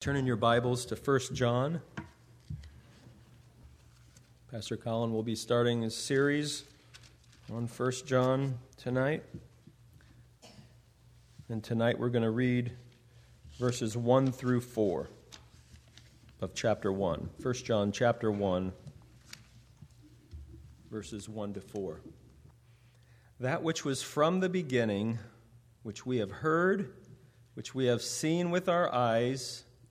Turn in your Bibles to 1 John. Pastor Colin will be starting his series on 1 John tonight. And tonight we're going to read verses 1 through 4 of chapter 1. 1 John chapter 1, verses 1 to 4. That which was from the beginning, which we have heard, which we have seen with our eyes,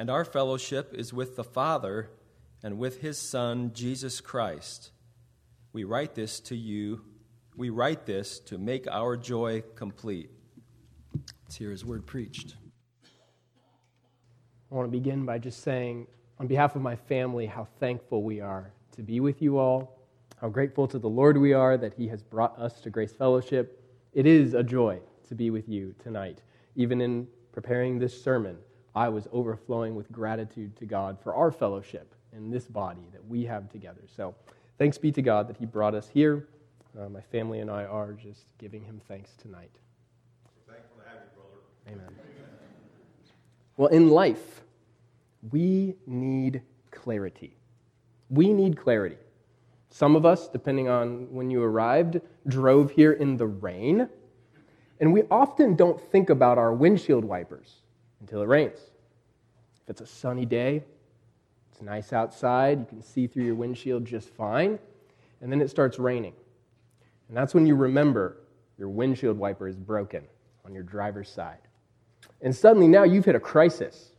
and our fellowship is with the Father and with his Son, Jesus Christ. We write this to you. We write this to make our joy complete. Let's hear his word preached. I want to begin by just saying, on behalf of my family, how thankful we are to be with you all, how grateful to the Lord we are that he has brought us to Grace Fellowship. It is a joy to be with you tonight, even in preparing this sermon. I was overflowing with gratitude to God for our fellowship in this body that we have together. So thanks be to God that He brought us here. Uh, my family and I are just giving Him thanks tonight. Thankful to have you, brother. Amen. Well, in life, we need clarity. We need clarity. Some of us, depending on when you arrived, drove here in the rain, and we often don't think about our windshield wipers until it rains. If it's a sunny day, it's nice outside, you can see through your windshield just fine, and then it starts raining. And that's when you remember your windshield wiper is broken on your driver's side. And suddenly now you've hit a crisis.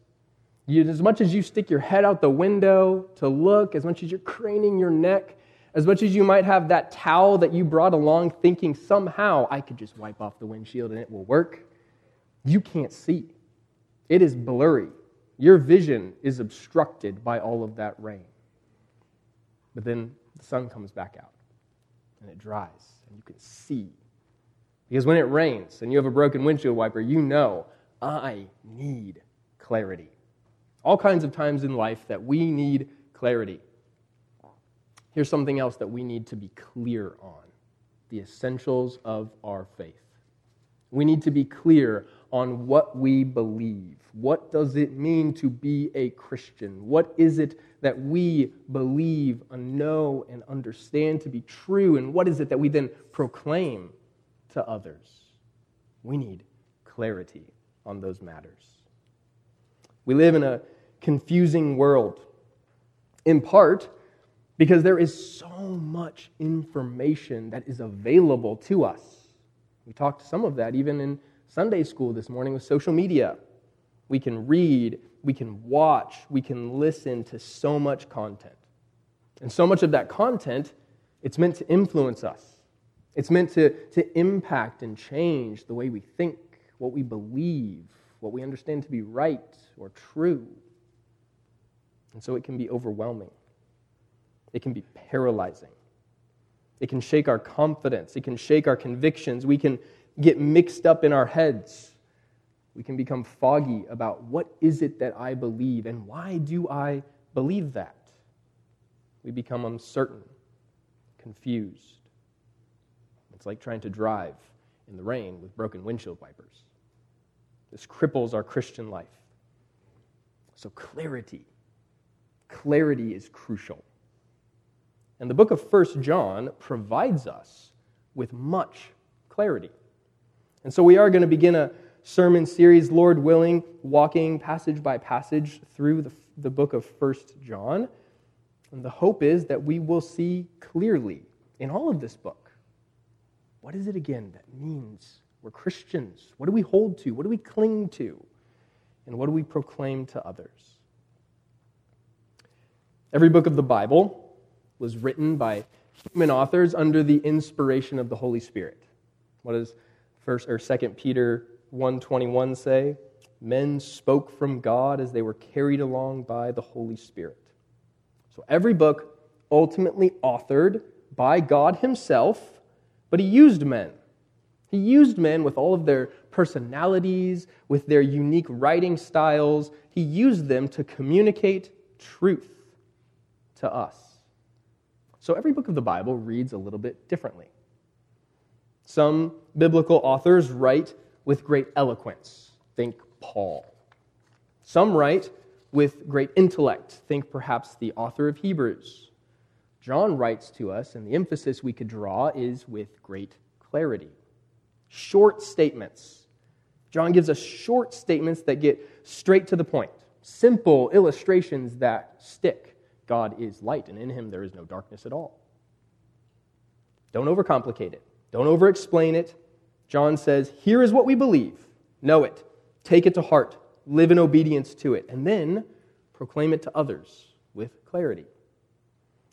You, as much as you stick your head out the window to look, as much as you're craning your neck, as much as you might have that towel that you brought along thinking somehow I could just wipe off the windshield and it will work, you can't see. It is blurry. Your vision is obstructed by all of that rain. But then the sun comes back out and it dries and you can see. Because when it rains and you have a broken windshield wiper, you know, I need clarity. All kinds of times in life that we need clarity. Here's something else that we need to be clear on the essentials of our faith. We need to be clear on what we believe. What does it mean to be a Christian? What is it that we believe and know and understand to be true? And what is it that we then proclaim to others? We need clarity on those matters. We live in a confusing world, in part because there is so much information that is available to us. We talked some of that even in Sunday school this morning with social media. We can read, we can watch, we can listen to so much content. And so much of that content, it's meant to influence us. It's meant to, to impact and change the way we think, what we believe, what we understand to be right or true. And so it can be overwhelming. It can be paralyzing. It can shake our confidence. It can shake our convictions. We can get mixed up in our heads. We can become foggy about what is it that I believe and why do I believe that? We become uncertain, confused. It's like trying to drive in the rain with broken windshield wipers. This cripples our Christian life. So, clarity. Clarity is crucial. And the book of First John provides us with much clarity. And so we are going to begin a sermon series, Lord willing, walking passage by passage through the, the book of First John. And the hope is that we will see clearly in all of this book what is it again that means we're Christians? What do we hold to? What do we cling to? And what do we proclaim to others? Every book of the Bible was written by human authors under the inspiration of the Holy Spirit. What is first or second Peter 1:21 say, men spoke from God as they were carried along by the Holy Spirit. So every book ultimately authored by God Himself, but He used men. He used men with all of their personalities, with their unique writing styles. He used them to communicate truth to us. So every book of the Bible reads a little bit differently. Some biblical authors write with great eloquence. Think Paul. Some write with great intellect. Think perhaps the author of Hebrews. John writes to us, and the emphasis we could draw is with great clarity. Short statements. John gives us short statements that get straight to the point, simple illustrations that stick. God is light, and in him there is no darkness at all. Don't overcomplicate it, don't overexplain it. John says, Here is what we believe. Know it, take it to heart, live in obedience to it, and then proclaim it to others with clarity.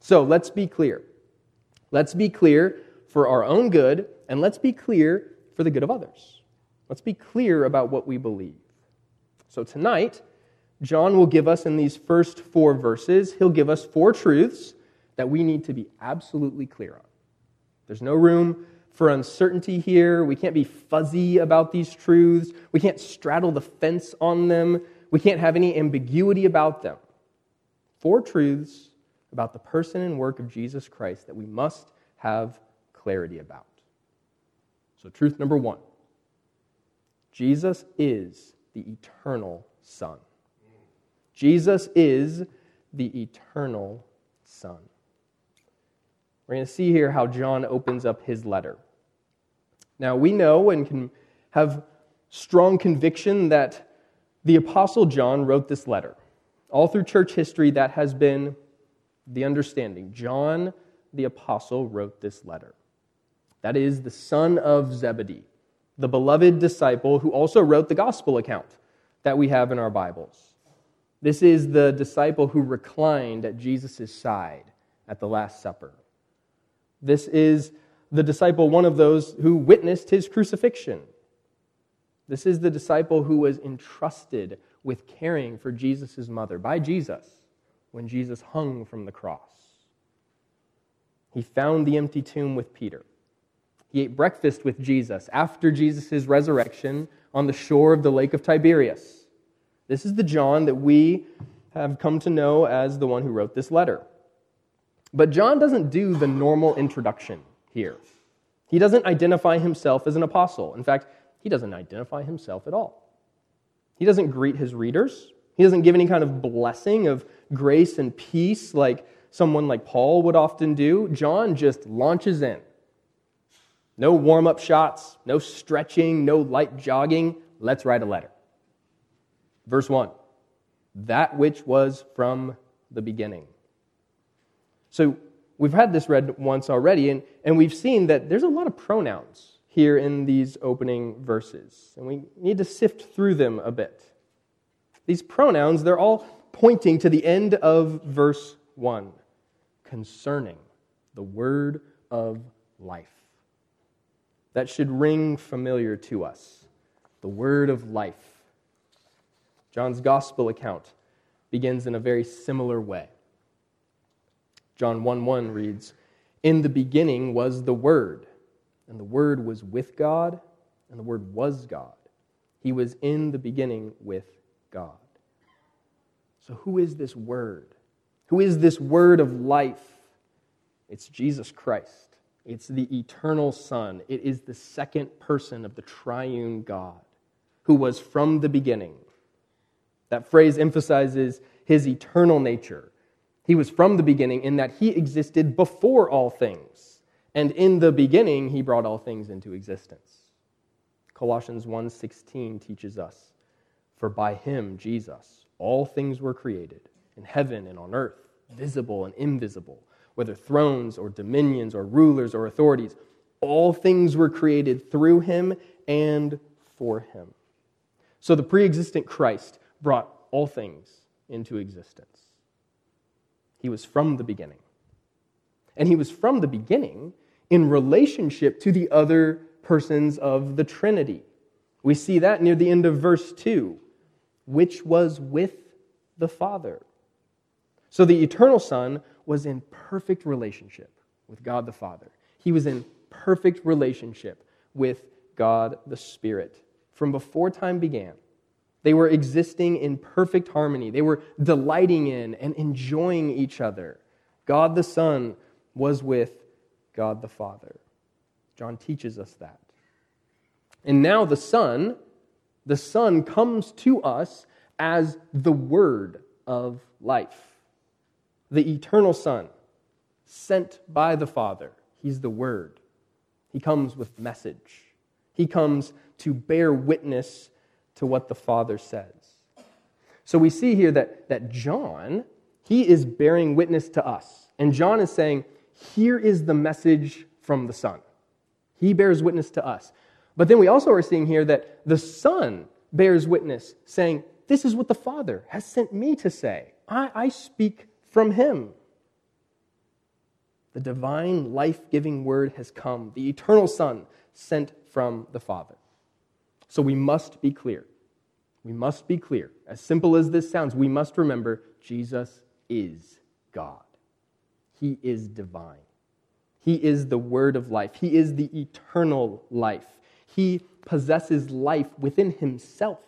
So let's be clear. Let's be clear for our own good, and let's be clear for the good of others. Let's be clear about what we believe. So tonight, John will give us in these first four verses, he'll give us four truths that we need to be absolutely clear on. There's no room for uncertainty here. We can't be fuzzy about these truths. We can't straddle the fence on them. We can't have any ambiguity about them. Four truths about the person and work of Jesus Christ that we must have clarity about. So, truth number one Jesus is the eternal Son. Jesus is the eternal Son. We're going to see here how John opens up his letter. Now, we know and can have strong conviction that the Apostle John wrote this letter. All through church history, that has been the understanding. John the Apostle wrote this letter. That is the son of Zebedee, the beloved disciple who also wrote the gospel account that we have in our Bibles. This is the disciple who reclined at Jesus' side at the Last Supper. This is the disciple, one of those who witnessed his crucifixion. This is the disciple who was entrusted with caring for Jesus' mother by Jesus when Jesus hung from the cross. He found the empty tomb with Peter. He ate breakfast with Jesus after Jesus' resurrection on the shore of the Lake of Tiberias. This is the John that we have come to know as the one who wrote this letter. But John doesn't do the normal introduction here. He doesn't identify himself as an apostle. In fact, he doesn't identify himself at all. He doesn't greet his readers. He doesn't give any kind of blessing of grace and peace like someone like Paul would often do. John just launches in. No warm up shots, no stretching, no light jogging. Let's write a letter. Verse 1 That which was from the beginning. So we've had this read once already, and, and we've seen that there's a lot of pronouns here in these opening verses, and we need to sift through them a bit. These pronouns, they're all pointing to the end of verse 1 concerning the word of life. That should ring familiar to us. The word of life. John's gospel account begins in a very similar way. John 1 1 reads, In the beginning was the Word, and the Word was with God, and the Word was God. He was in the beginning with God. So, who is this Word? Who is this Word of life? It's Jesus Christ. It's the eternal Son. It is the second person of the triune God who was from the beginning. That phrase emphasizes his eternal nature he was from the beginning in that he existed before all things, and in the beginning he brought all things into existence. Colossians 1:16 teaches us, "For by him, Jesus, all things were created, in heaven and on earth, visible and invisible, whether thrones or dominions or rulers or authorities, all things were created through him and for him." So the pre-existent Christ brought all things into existence. He was from the beginning. And he was from the beginning in relationship to the other persons of the Trinity. We see that near the end of verse 2, which was with the Father. So the eternal Son was in perfect relationship with God the Father. He was in perfect relationship with God the Spirit from before time began. They were existing in perfect harmony. They were delighting in and enjoying each other. God the Son was with God the Father. John teaches us that. And now the Son, the Son comes to us as the Word of life. The eternal Son, sent by the Father. He's the Word. He comes with message. He comes to bear witness to what the Father says. So we see here that, that John, he is bearing witness to us. And John is saying, here is the message from the Son. He bears witness to us. But then we also are seeing here that the Son bears witness, saying, This is what the Father has sent me to say. I, I speak from him. The divine life giving word has come, the eternal Son sent from the Father. So we must be clear. We must be clear. As simple as this sounds, we must remember Jesus is God. He is divine. He is the word of life. He is the eternal life. He possesses life within himself.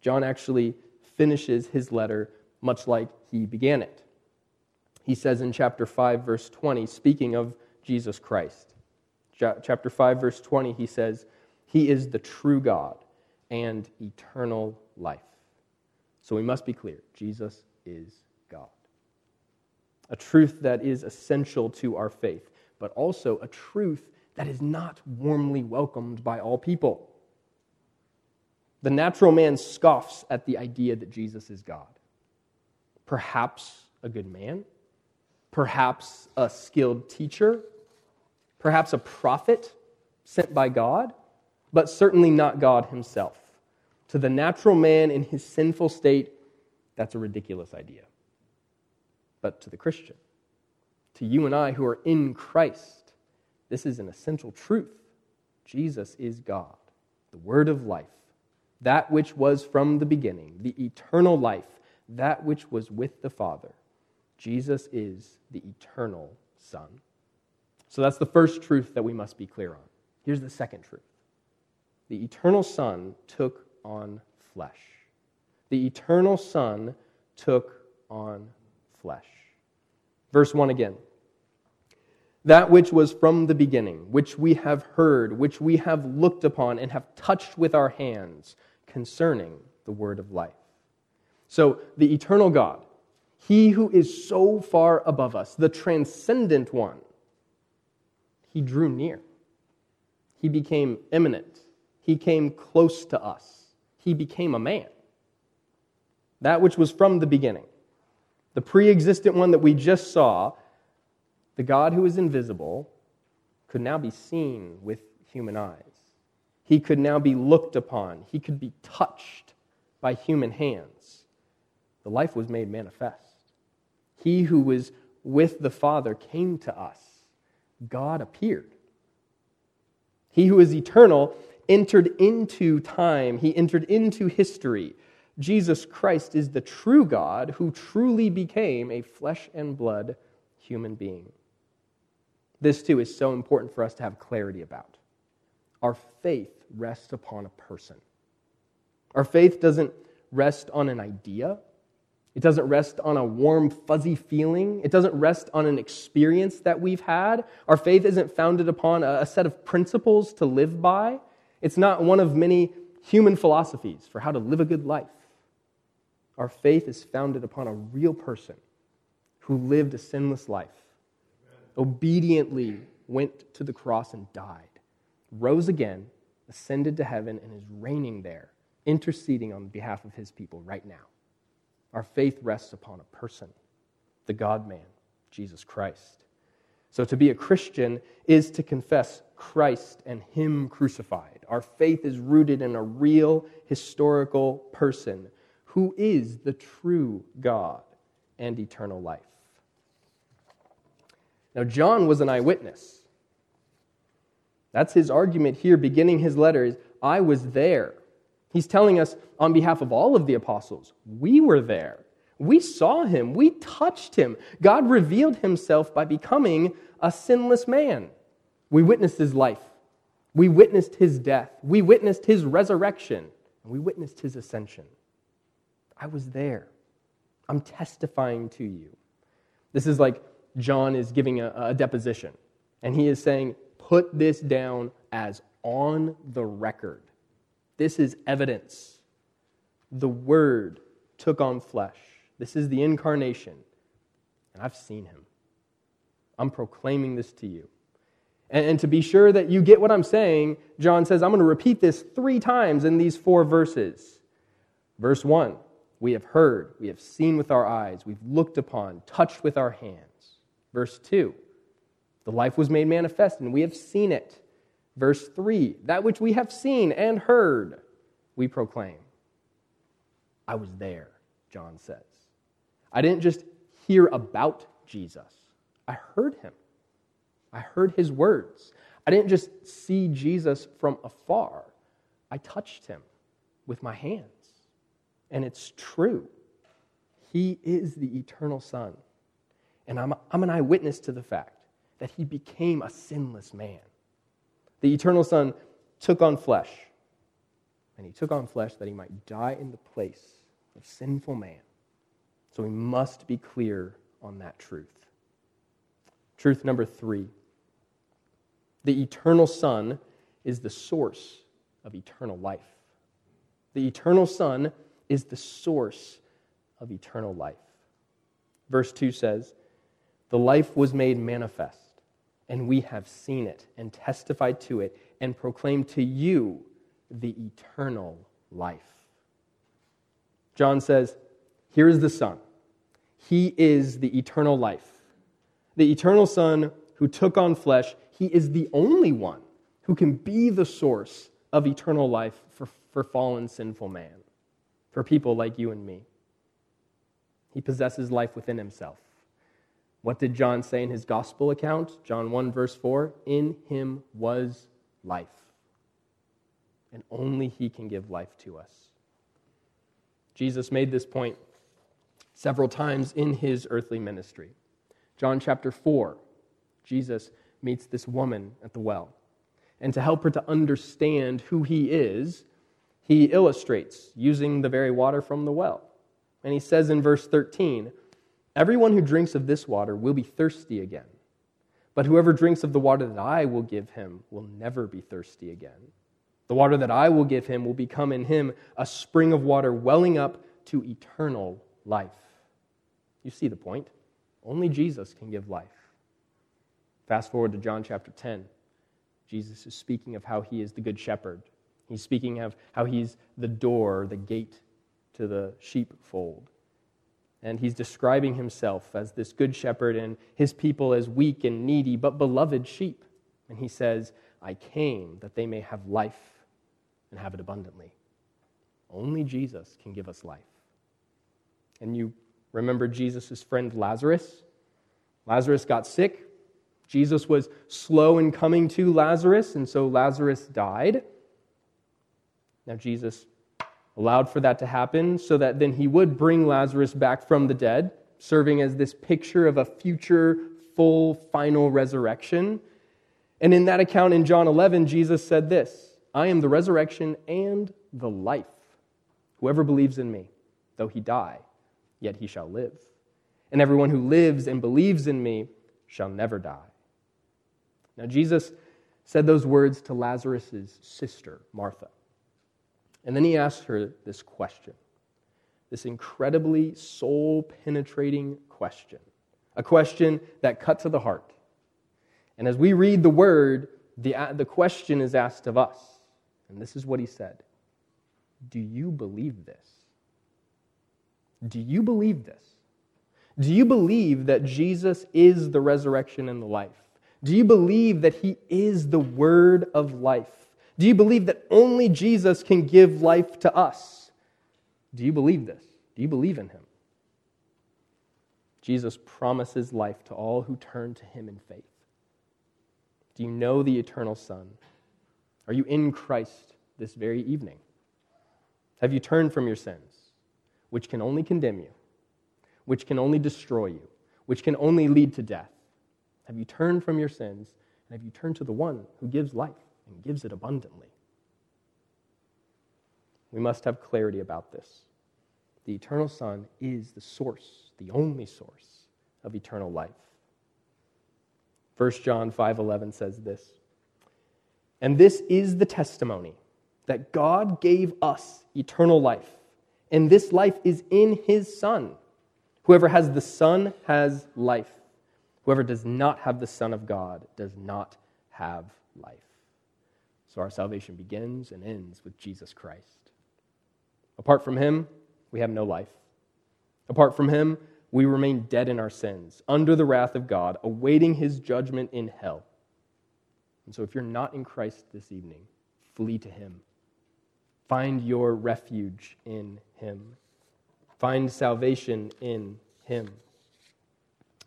John actually finishes his letter much like he began it. He says in chapter 5, verse 20, speaking of Jesus Christ, chapter 5, verse 20, he says, He is the true God and eternal life. So we must be clear Jesus is God. A truth that is essential to our faith, but also a truth that is not warmly welcomed by all people. The natural man scoffs at the idea that Jesus is God. Perhaps a good man, perhaps a skilled teacher, perhaps a prophet sent by God, but certainly not God himself. To the natural man in his sinful state, that's a ridiculous idea. But to the Christian, to you and I who are in Christ, this is an essential truth. Jesus is God, the Word of life, that which was from the beginning, the eternal life, that which was with the Father. Jesus is the eternal Son. So that's the first truth that we must be clear on. Here's the second truth the eternal Son took on flesh. The eternal Son took on flesh. Verse 1 again. That which was from the beginning, which we have heard, which we have looked upon and have touched with our hands concerning the word of life. So, the eternal God, he who is so far above us, the transcendent one, he drew near. He became immanent. He came close to us. He became a man. That which was from the beginning, the pre existent one that we just saw, the God who is invisible, could now be seen with human eyes. He could now be looked upon. He could be touched by human hands. The life was made manifest. He who was with the Father came to us God appeared. He who is eternal entered into time, he entered into history. Jesus Christ is the true God who truly became a flesh and blood human being. This, too, is so important for us to have clarity about. Our faith rests upon a person. Our faith doesn't rest on an idea, it doesn't rest on a warm, fuzzy feeling. It doesn't rest on an experience that we've had. Our faith isn't founded upon a set of principles to live by. It's not one of many human philosophies for how to live a good life. Our faith is founded upon a real person who lived a sinless life, obediently went to the cross and died, rose again, ascended to heaven, and is reigning there, interceding on behalf of his people right now. Our faith rests upon a person, the God man, Jesus Christ. So to be a Christian is to confess Christ and Him crucified. Our faith is rooted in a real historical person who is the true God and eternal life. Now, John was an eyewitness. That's his argument here, beginning his letter, is I was there. He's telling us on behalf of all of the apostles, we were there. We saw him. We touched him. God revealed himself by becoming a sinless man. We witnessed his life. We witnessed his death. We witnessed his resurrection. We witnessed his ascension. I was there. I'm testifying to you. This is like John is giving a, a deposition, and he is saying, Put this down as on the record. This is evidence. The Word took on flesh. This is the incarnation, and I've seen him. I'm proclaiming this to you. And, and to be sure that you get what I'm saying, John says, I'm going to repeat this three times in these four verses. Verse 1 We have heard, we have seen with our eyes, we've looked upon, touched with our hands. Verse 2 The life was made manifest, and we have seen it. Verse 3 That which we have seen and heard, we proclaim. I was there, John says. I didn't just hear about Jesus, I heard him. I heard his words. I didn't just see Jesus from afar, I touched him with my hands. And it's true. He is the eternal Son. And I'm, I'm an eyewitness to the fact that he became a sinless man. The eternal Son took on flesh, and he took on flesh that he might die in the place of sinful man. So we must be clear on that truth. Truth number three the eternal Son is the source of eternal life. The eternal Son is the source of eternal life. Verse 2 says, The life was made manifest, and we have seen it, and testified to it, and proclaimed to you the eternal life. John says, Here is the Son. He is the eternal life. The eternal Son who took on flesh, he is the only one who can be the source of eternal life for, for fallen, sinful man, for people like you and me. He possesses life within himself. What did John say in his gospel account? John 1, verse 4 In him was life. And only he can give life to us. Jesus made this point several times in his earthly ministry. John chapter 4, Jesus meets this woman at the well. And to help her to understand who he is, he illustrates using the very water from the well. And he says in verse 13, Everyone who drinks of this water will be thirsty again. But whoever drinks of the water that I will give him will never be thirsty again. The water that I will give him will become in him a spring of water welling up to eternal life. You see the point. Only Jesus can give life. Fast forward to John chapter 10. Jesus is speaking of how he is the good shepherd. He's speaking of how he's the door, the gate to the sheepfold. And he's describing himself as this good shepherd and his people as weak and needy, but beloved sheep. And he says, I came that they may have life and have it abundantly. Only Jesus can give us life. And you remember Jesus' friend Lazarus? Lazarus got sick, Jesus was slow in coming to Lazarus, and so Lazarus died. Now, Jesus allowed for that to happen so that then he would bring Lazarus back from the dead, serving as this picture of a future, full, final resurrection. And in that account in John 11, Jesus said this I am the resurrection and the life. Whoever believes in me, though he die, yet he shall live. And everyone who lives and believes in me shall never die. Now, Jesus said those words to Lazarus' sister, Martha. And then he asked her this question this incredibly soul penetrating question, a question that cut to the heart. And as we read the word, the, the question is asked of us. And this is what he said Do you believe this? Do you believe this? Do you believe that Jesus is the resurrection and the life? Do you believe that He is the Word of life? Do you believe that only Jesus can give life to us? Do you believe this? Do you believe in Him? Jesus promises life to all who turn to Him in faith. Do you know the eternal Son? Are you in Christ this very evening? Have you turned from your sins, which can only condemn you, which can only destroy you, which can only lead to death? Have you turned from your sins, and have you turned to the one who gives life and gives it abundantly? We must have clarity about this. The eternal Son is the source, the only source of eternal life. 1 John 5:11 says this. And this is the testimony that God gave us eternal life, and this life is in his Son. Whoever has the Son has life. Whoever does not have the Son of God does not have life. So our salvation begins and ends with Jesus Christ. Apart from him, we have no life. Apart from him, we remain dead in our sins, under the wrath of God, awaiting his judgment in hell. And so if you're not in Christ this evening, flee to him. Find your refuge in him. Find salvation in him.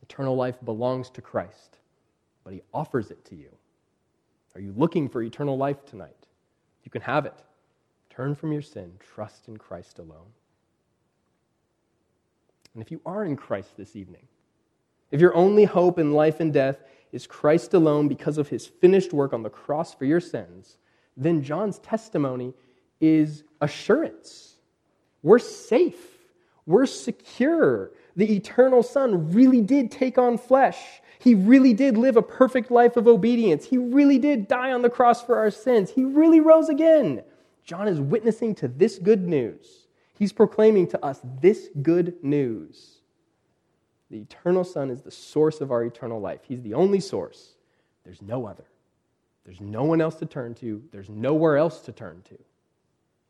Eternal life belongs to Christ, but he offers it to you. Are you looking for eternal life tonight? You can have it. Turn from your sin, trust in Christ alone. And if you are in Christ this evening, if your only hope in life and death is Christ alone because of his finished work on the cross for your sins, then John's testimony is assurance. We're safe, we're secure. The eternal Son really did take on flesh. He really did live a perfect life of obedience. He really did die on the cross for our sins. He really rose again. John is witnessing to this good news. He's proclaiming to us this good news. The eternal Son is the source of our eternal life. He's the only source. There's no other. There's no one else to turn to, there's nowhere else to turn to.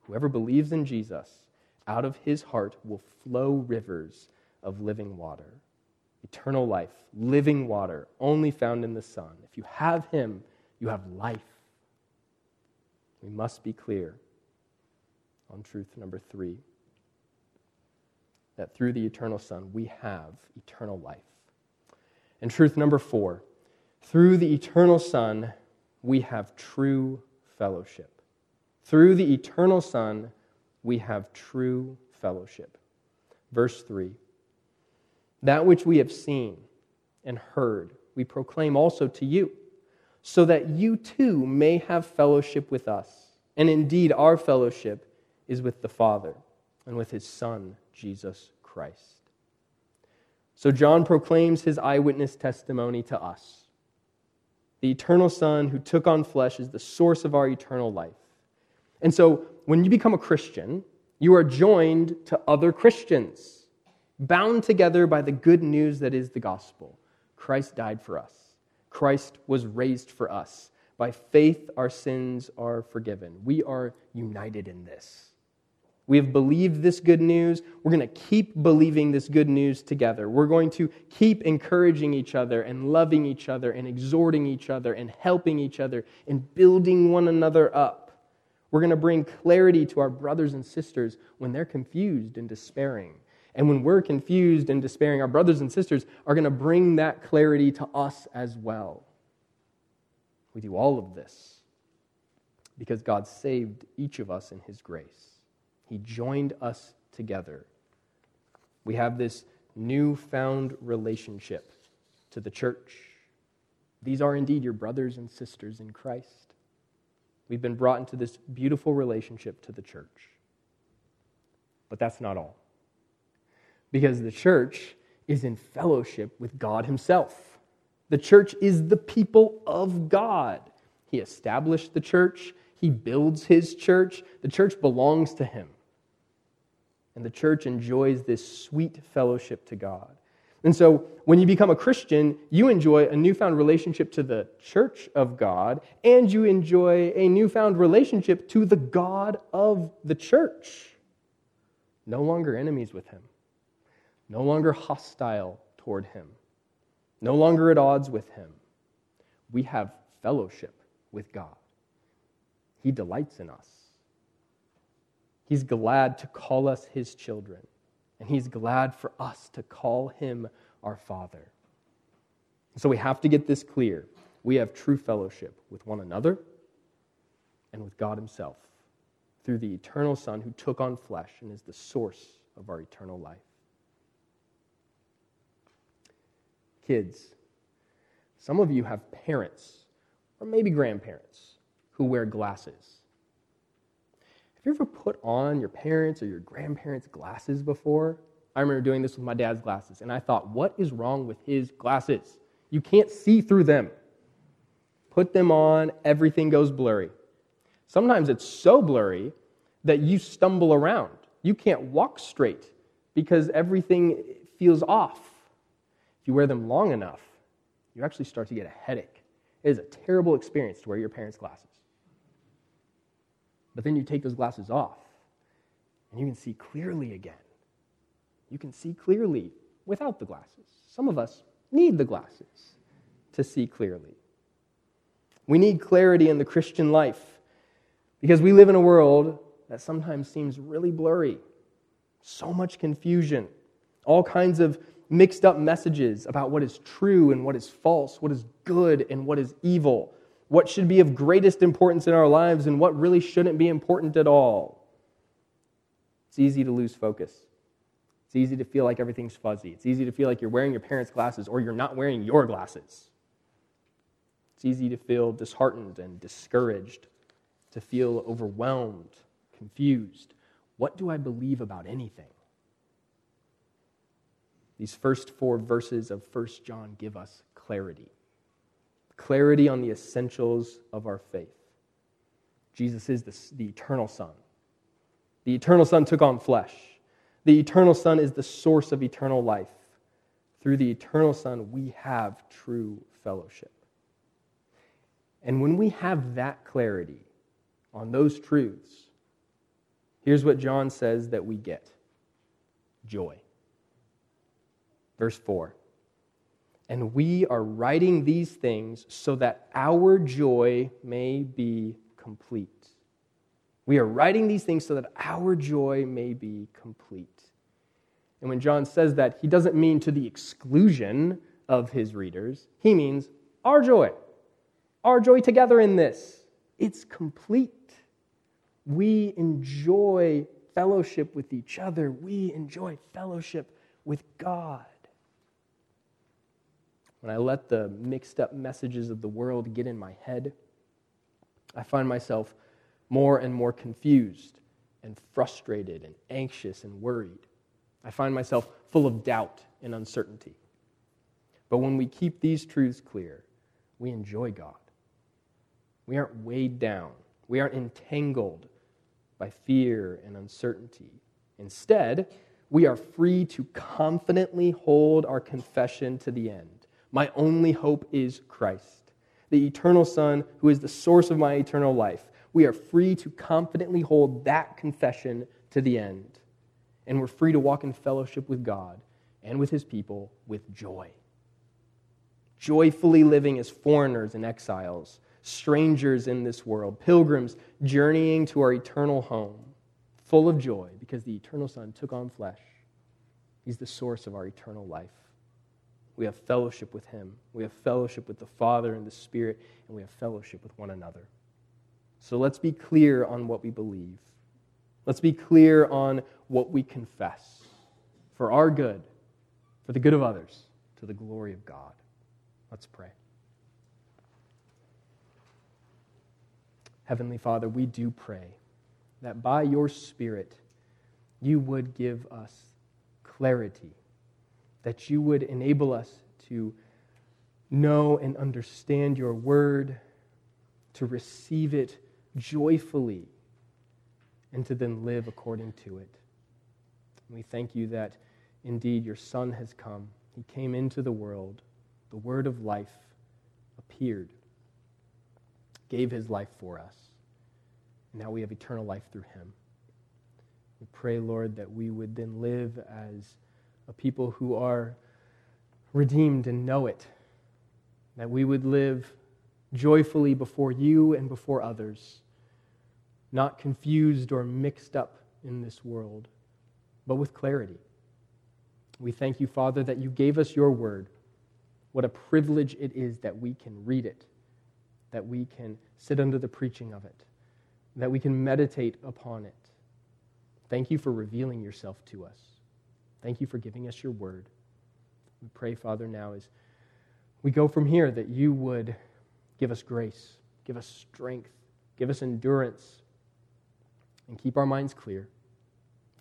Whoever believes in Jesus, out of his heart will flow rivers of living water. Eternal life, living water, only found in the Son. If you have him, you have life. We must be clear on truth number three that through the eternal Son, we have eternal life. And truth number four through the eternal Son, we have true fellowship. Through the eternal Son, we have true fellowship. Verse 3 That which we have seen and heard, we proclaim also to you, so that you too may have fellowship with us. And indeed, our fellowship is with the Father and with his Son, Jesus Christ. So John proclaims his eyewitness testimony to us. The eternal Son who took on flesh is the source of our eternal life. And so when you become a Christian, you are joined to other Christians, bound together by the good news that is the gospel. Christ died for us, Christ was raised for us. By faith, our sins are forgiven. We are united in this. We have believed this good news. We're going to keep believing this good news together. We're going to keep encouraging each other and loving each other and exhorting each other and helping each other and building one another up. We're going to bring clarity to our brothers and sisters when they're confused and despairing. And when we're confused and despairing, our brothers and sisters are going to bring that clarity to us as well. We do all of this because God saved each of us in His grace. He joined us together. We have this newfound relationship to the church. These are indeed your brothers and sisters in Christ. We've been brought into this beautiful relationship to the church. But that's not all. Because the church is in fellowship with God Himself. The church is the people of God. He established the church, He builds His church. The church belongs to Him. And the church enjoys this sweet fellowship to God. And so when you become a Christian, you enjoy a newfound relationship to the church of God, and you enjoy a newfound relationship to the God of the church. No longer enemies with him, no longer hostile toward him, no longer at odds with him. We have fellowship with God. He delights in us. He's glad to call us his children and he's glad for us to call him our Father. So we have to get this clear. We have true fellowship with one another and with God himself. through the eternal Son who took on flesh and is the source of our eternal life. Kids, some of you have parents or maybe grandparents who wear glasses. Have you ever put on your parents' or your grandparents' glasses before? I remember doing this with my dad's glasses, and I thought, what is wrong with his glasses? You can't see through them. Put them on, everything goes blurry. Sometimes it's so blurry that you stumble around. You can't walk straight because everything feels off. If you wear them long enough, you actually start to get a headache. It is a terrible experience to wear your parents' glasses. But then you take those glasses off and you can see clearly again. You can see clearly without the glasses. Some of us need the glasses to see clearly. We need clarity in the Christian life because we live in a world that sometimes seems really blurry. So much confusion, all kinds of mixed up messages about what is true and what is false, what is good and what is evil, what should be of greatest importance in our lives and what really shouldn't be important at all. It's easy to lose focus. It's easy to feel like everything's fuzzy. It's easy to feel like you're wearing your parents' glasses or you're not wearing your glasses. It's easy to feel disheartened and discouraged, to feel overwhelmed confused. What do I believe about anything? These first four verses of 1 John give us clarity clarity on the essentials of our faith. Jesus is the, the eternal Son. The eternal Son took on flesh. The eternal Son is the source of eternal life. Through the eternal Son, we have true fellowship. And when we have that clarity on those truths, Here's what John says that we get joy. Verse 4 And we are writing these things so that our joy may be complete. We are writing these things so that our joy may be complete. And when John says that, he doesn't mean to the exclusion of his readers, he means our joy. Our joy together in this. It's complete we enjoy fellowship with each other, we enjoy fellowship with God. When I let the mixed up messages of the world get in my head, I find myself more and more confused and frustrated and anxious and worried. I find myself full of doubt and uncertainty. But when we keep these truths clear, we enjoy God. We aren't weighed down, we aren't entangled by fear and uncertainty. Instead, we are free to confidently hold our confession to the end. My only hope is Christ, the eternal Son who is the source of my eternal life. We are free to confidently hold that confession to the end. And we're free to walk in fellowship with God and with his people with joy. Joyfully living as foreigners and exiles strangers in this world, pilgrims journeying to our eternal home, full of joy because the eternal Son took on flesh. He's the source of our eternal life. We have fellowship with Him, we have fellowship with the Father and the Spirit, and we have fellowship with one another. So let's be clear on what we believe. Let's be clear on what we confess for our good, for the good of others, to the glory of God. Let's pray. Heavenly Father, we do pray that by your Spirit you would give us clarity, that you would enable us to know and understand your word, to receive it joyfully, and to then live according to it. We thank you that indeed your Son has come. He came into the world, the word of life appeared gave his life for us. And now we have eternal life through him. We pray, Lord, that we would then live as a people who are redeemed and know it. That we would live joyfully before you and before others, not confused or mixed up in this world, but with clarity. We thank you, Father, that you gave us your word. What a privilege it is that we can read it that we can sit under the preaching of it, that we can meditate upon it. Thank you for revealing yourself to us. Thank you for giving us your word. We pray, Father, now as we go from here that you would give us grace, give us strength, give us endurance, and keep our minds clear,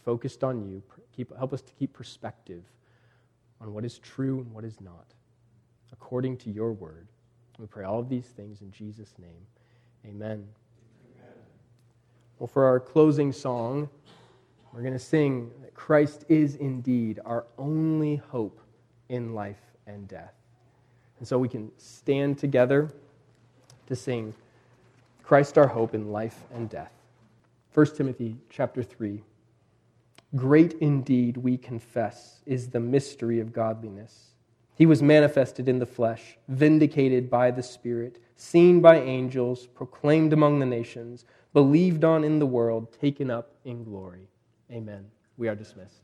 focused on you. Keep, help us to keep perspective on what is true and what is not, according to your word. We pray all of these things in Jesus' name. Amen. Amen. Well, for our closing song, we're going to sing Christ is indeed our only hope in life and death. And so we can stand together to sing Christ our hope in life and death. 1 Timothy chapter 3. Great indeed, we confess, is the mystery of godliness. He was manifested in the flesh, vindicated by the Spirit, seen by angels, proclaimed among the nations, believed on in the world, taken up in glory. Amen. We are dismissed.